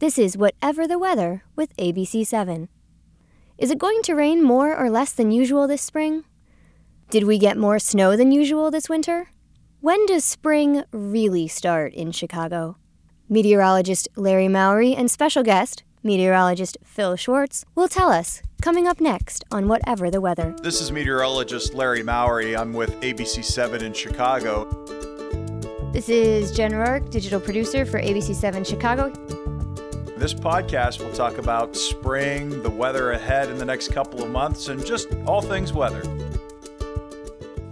This is Whatever the Weather with ABC7. Is it going to rain more or less than usual this spring? Did we get more snow than usual this winter? When does spring really start in Chicago? Meteorologist Larry Mowry and special guest, meteorologist Phil Schwartz, will tell us coming up next on Whatever the Weather. This is meteorologist Larry Mowry. I'm with ABC7 in Chicago. This is Jen Rourke, digital producer for ABC7 Chicago. This podcast will talk about spring, the weather ahead in the next couple of months, and just all things weather.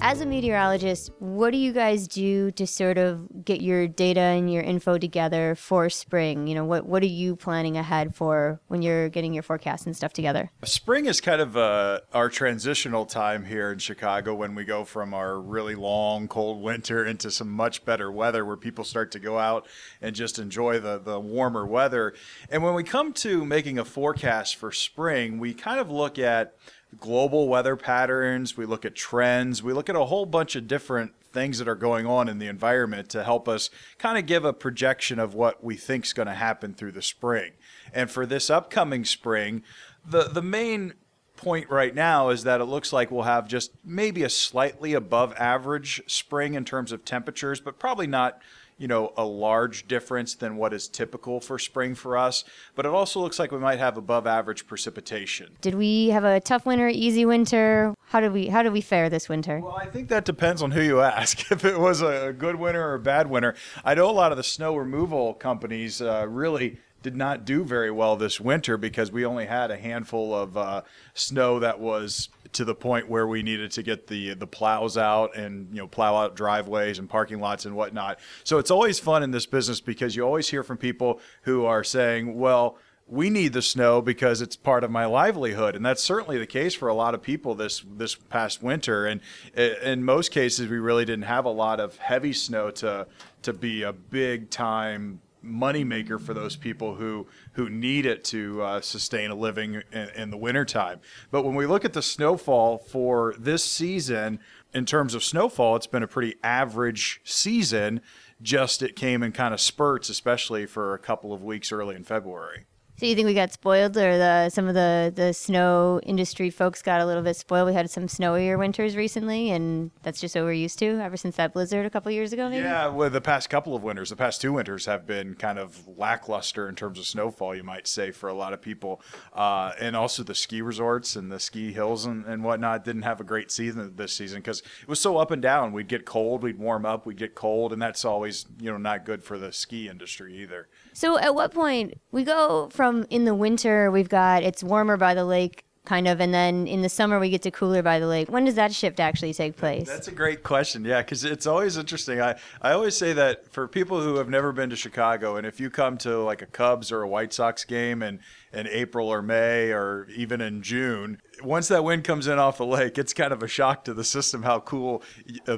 As a meteorologist, what do you guys do to sort of get your data and your info together for spring? You know, what what are you planning ahead for when you're getting your forecasts and stuff together? Spring is kind of uh, our transitional time here in Chicago when we go from our really long cold winter into some much better weather where people start to go out and just enjoy the, the warmer weather. And when we come to making a forecast for spring, we kind of look at global weather patterns, we look at trends, we look at a whole bunch of different things that are going on in the environment to help us kind of give a projection of what we think is going to happen through the spring. And for this upcoming spring, the the main point right now is that it looks like we'll have just maybe a slightly above average spring in terms of temperatures, but probably not you know, a large difference than what is typical for spring for us. But it also looks like we might have above average precipitation. Did we have a tough winter, easy winter? How did we how did we fare this winter? Well, I think that depends on who you ask. if it was a good winter or a bad winter, I know a lot of the snow removal companies uh, really did not do very well this winter because we only had a handful of uh, snow that was to the point where we needed to get the the plows out and you know plow out driveways and parking lots and whatnot. So it's always fun in this business because you always hear from people who are saying, "Well." we need the snow because it's part of my livelihood and that's certainly the case for a lot of people this this past winter and in most cases we really didn't have a lot of heavy snow to to be a big time moneymaker for those people who who need it to uh, sustain a living in, in the wintertime. But when we look at the snowfall for this season, in terms of snowfall, it's been a pretty average season. Just it came in kind of spurts, especially for a couple of weeks early in February. So you think we got spoiled, or the some of the the snow industry folks got a little bit spoiled? We had some snowier winters recently, and that's just what we're used to ever since that blizzard a couple years ago. Maybe. Yeah, well, the past couple of winters, the past two winters have been kind of lackluster in terms of snowfall, you might say, for a lot of people, uh, and also the ski resorts and the ski hills and, and whatnot didn't have a great season this season because it was so up and down. We'd get cold, we'd warm up, we'd get cold, and that's always you know not good for the ski industry either. So at what point we go from in the winter we've got it's warmer by the lake kind of and then in the summer we get to cooler by the lake. When does that shift actually take place? That's a great question yeah because it's always interesting. I, I always say that for people who have never been to chicago and if you come to like a cubs or a white sox game and in april or may or even in june once that wind comes in off the lake it's kind of a shock to the system how cool the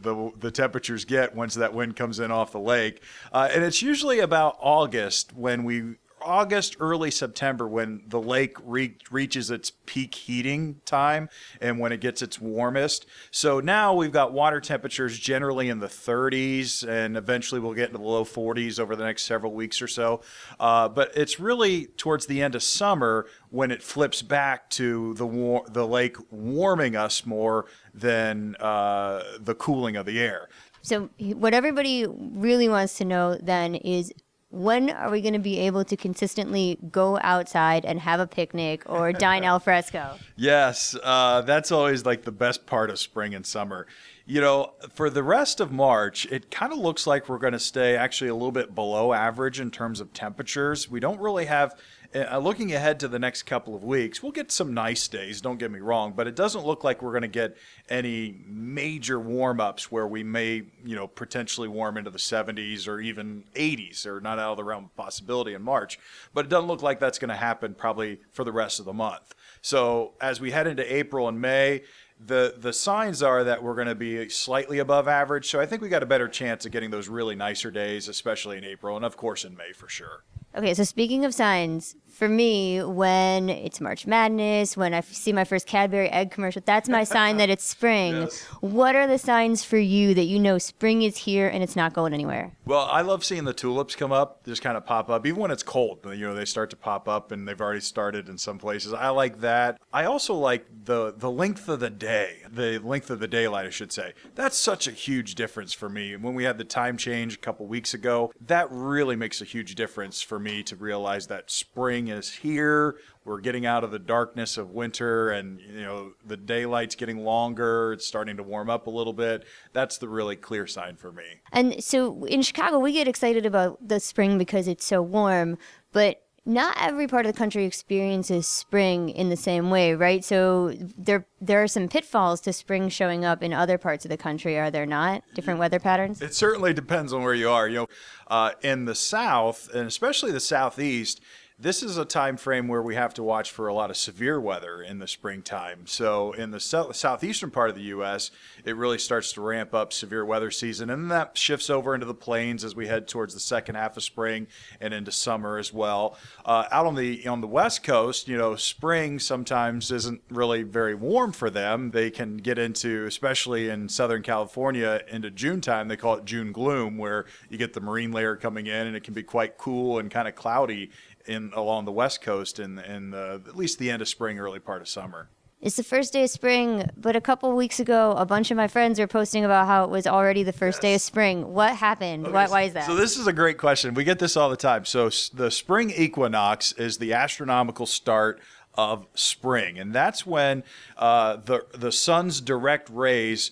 the, the temperatures get once that wind comes in off the lake. Uh, and it's usually about august when we August, early September when the lake re- reaches its peak heating time and when it gets its warmest. So now we've got water temperatures generally in the 30s and eventually we'll get into the low 40s over the next several weeks or so. Uh, but it's really towards the end of summer when it flips back to the war- the lake warming us more than uh, the cooling of the air. So what everybody really wants to know then is when are we going to be able to consistently go outside and have a picnic or dine al fresco? Yes, uh, that's always like the best part of spring and summer. You know, for the rest of March, it kind of looks like we're going to stay actually a little bit below average in terms of temperatures. We don't really have uh, looking ahead to the next couple of weeks, we'll get some nice days, don't get me wrong, but it doesn't look like we're going to get any major warm ups where we may, you know, potentially warm into the 70s or even 80s. They're not out of the realm of possibility in March, but it doesn't look like that's going to happen probably for the rest of the month. So as we head into April and May, the the signs are that we're going to be slightly above average. So I think we got a better chance of getting those really nicer days, especially in April and of course in May for sure. Okay, so speaking of signs, for me, when it's March Madness, when I see my first Cadbury egg commercial, that's my sign that it's spring. Yes. What are the signs for you that you know spring is here and it's not going anywhere? Well, I love seeing the tulips come up, just kind of pop up, even when it's cold. You know, they start to pop up, and they've already started in some places. I like that. I also like the the length of the day, the length of the daylight, I should say. That's such a huge difference for me. When we had the time change a couple weeks ago, that really makes a huge difference for me to realize that spring is here. We're getting out of the darkness of winter, and you know the daylight's getting longer. It's starting to warm up a little bit. That's the really clear sign for me. And so in Chicago, we get excited about the spring because it's so warm, but not every part of the country experiences spring in the same way, right? So there there are some pitfalls to spring showing up in other parts of the country, are there not? Different weather patterns? It certainly depends on where you are. You know, uh, in the South and especially the Southeast, this is a time frame where we have to watch for a lot of severe weather in the springtime. So in the southeastern part of the U.S., it really starts to ramp up severe weather season, and that shifts over into the plains as we head towards the second half of spring and into summer as well. Uh, out on the on the West Coast, you know, spring sometimes isn't really very warm for them. They can get into, especially in Southern California, into June time. They call it June gloom, where you get the marine layer coming in, and it can be quite cool and kind of cloudy in along the west coast in in the, at least the end of spring, early part of summer. It's the first day of spring, but a couple weeks ago, a bunch of my friends were posting about how it was already the first day of spring. What happened? Why, why is that? So this is a great question. We get this all the time. So the spring equinox is the astronomical start of spring, and that's when uh, the the sun's direct rays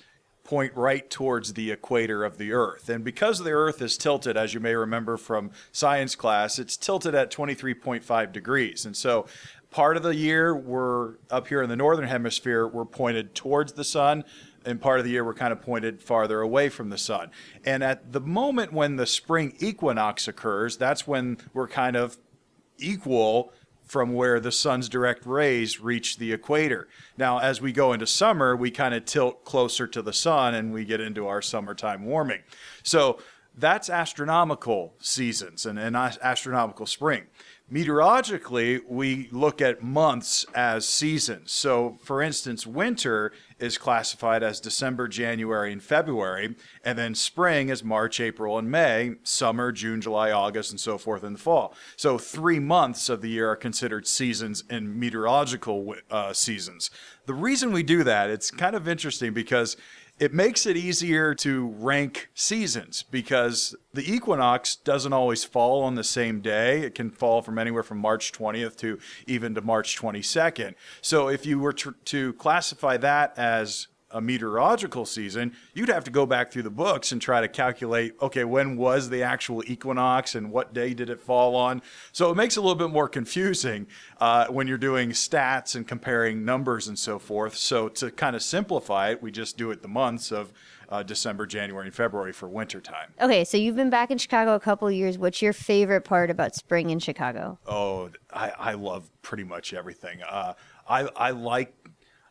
point right towards the equator of the Earth. And because the Earth is tilted, as you may remember from science class, it's tilted at 23.5 degrees. And so part of the year we're up here in the northern hemisphere, we're pointed towards the sun. And part of the year we're kind of pointed farther away from the sun. And at the moment when the spring equinox occurs, that's when we're kind of equal from where the sun's direct rays reach the equator. Now, as we go into summer, we kind of tilt closer to the sun and we get into our summertime warming. So that's astronomical seasons and, and astronomical spring. Meteorologically, we look at months as seasons. So, for instance, winter is classified as December, January, and February, and then spring is March, April, and May, summer, June, July, August, and so forth in the fall. So, three months of the year are considered seasons in meteorological uh, seasons. The reason we do that, it's kind of interesting because it makes it easier to rank seasons because the equinox doesn't always fall on the same day. It can fall from anywhere from March 20th to even to March 22nd. So if you were to, to classify that as a meteorological season, you'd have to go back through the books and try to calculate okay, when was the actual equinox and what day did it fall on? So it makes it a little bit more confusing uh, when you're doing stats and comparing numbers and so forth. So to kind of simplify it, we just do it the months of uh, December, January, and February for wintertime. okay, so you've been back in Chicago a couple of years. What's your favorite part about spring in Chicago? Oh, I, I love pretty much everything. Uh, I, I like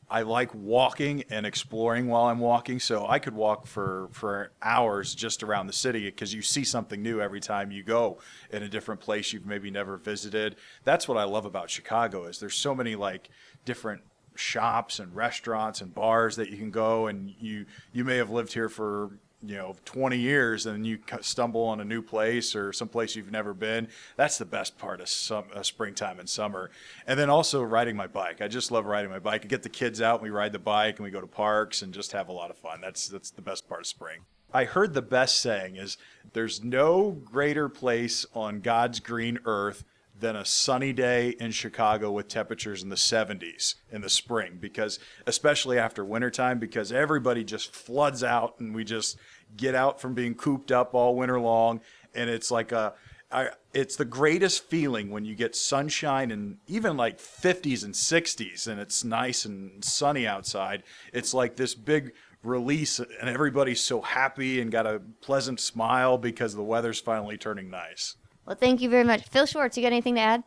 I like walking and exploring while I'm walking. So I could walk for, for hours just around the city because you see something new every time you go in a different place you've maybe never visited. That's what I love about Chicago is there's so many like different shops and restaurants and bars that you can go and you you may have lived here for you know 20 years and you stumble on a new place or some place you've never been that's the best part of some uh, springtime and summer. And then also riding my bike. I just love riding my bike. I get the kids out and we ride the bike and we go to parks and just have a lot of fun. That's that's the best part of spring. I heard the best saying is there's no greater place on god's green earth than a sunny day in Chicago with temperatures in the 70s in the spring because especially after wintertime because everybody just floods out and we just get out from being cooped up all winter long. And it's like a I, it's the greatest feeling when you get sunshine and even like 50s and 60s and it's nice and sunny outside. It's like this big release and everybody's so happy and got a pleasant smile because the weather's finally turning nice Well, thank you very much. Phil Schwartz, you got anything to add?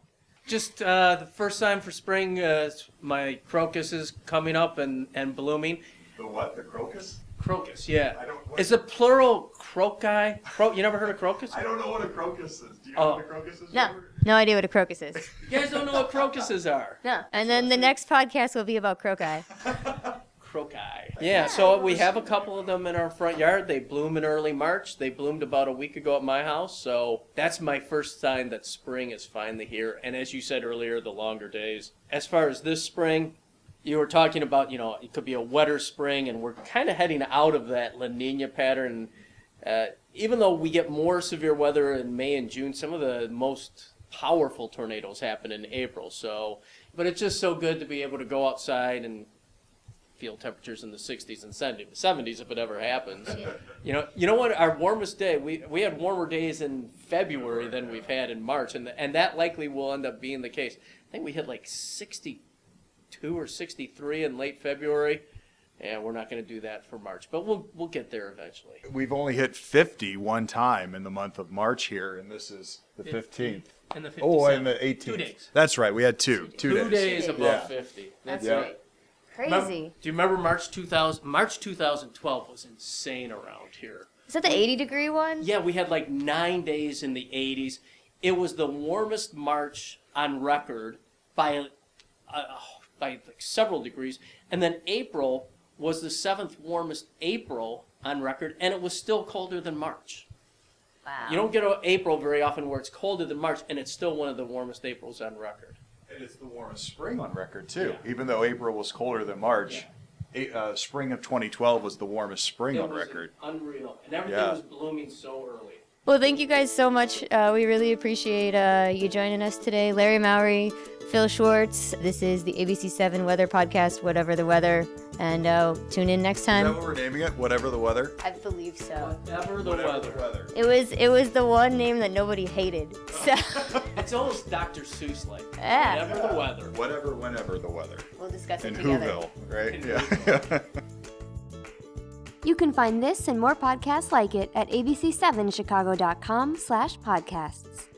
Just uh, the first sign for spring, uh, my crocus is coming up and, and blooming. the what the crocus Crocus, yeah. I don't- what- Is it plural croci? Cro- you never heard of crocus? I don't know what a crocus is. Do you Oh. know what a crocus is? No, no idea what a crocus is. You guys don't know what crocuses are? No. And then the next podcast will be about croci. Croci. Yeah, so we have a couple of them in our front yard. They bloom in early March. They bloomed about a week ago at my house. So that's my first sign that spring is finally here. And as you said earlier, the longer days. As far as this spring, you were talking about, you know, it could be a wetter spring, and we're kind of heading out of that La Nina pattern. Uh, even though we get more severe weather in May and June, some of the most powerful tornadoes happen in April. So, but it's just so good to be able to go outside and feel temperatures in the 60s and 70s if it ever happens. You know, you know what? Our warmest day, we we had warmer days in February than we've had in March, and and that likely will end up being the case. I think we hit like 62 or 63 in late February. And we're not going to do that for March, but we'll we'll get there eventually. We've only hit 50 one time in the month of March here, and this is the 15th. And the Oh, 57. and the 18th. Two days. That's right. We had two. Two, Two days above Yeah. 50. That's Yeah. right. Crazy. Do you remember March 2000? March 2012 was insane around here. Is that the 80 degree one? Yeah, we had like nine days in the 80s. It was the warmest March on record by uh, by like several degrees, and then April was the seventh warmest April on record, and it was still colder than March. Wow. You don't get April very often where it's colder than March, and it's still one of the warmest Aprils on record. And it's the warmest spring on record, too. Yeah. Even though April was colder than March, a- uh, spring of 2012 was the warmest spring It on was record. unreal, and everything Yeah. was blooming so early. Well, thank you guys so much. Uh, we really appreciate uh, you joining us today. Larry Mowry, Phil Schwartz. This is the ABC7 Weather Podcast, Whatever the Weather. And uh, tune in next Is that time. what we're naming it? Whatever the weather? I believe so. Whatever the Whatever weather. the weather. It was it was the one name that nobody hated. So It's almost Dr. Seuss like. Yeah. Whatever the weather. Whatever, whenever the weather. we'll discuss In it together. Whoville, right? In yeah. You can find this and more podcasts like it at abc7chicago.com slash podcasts.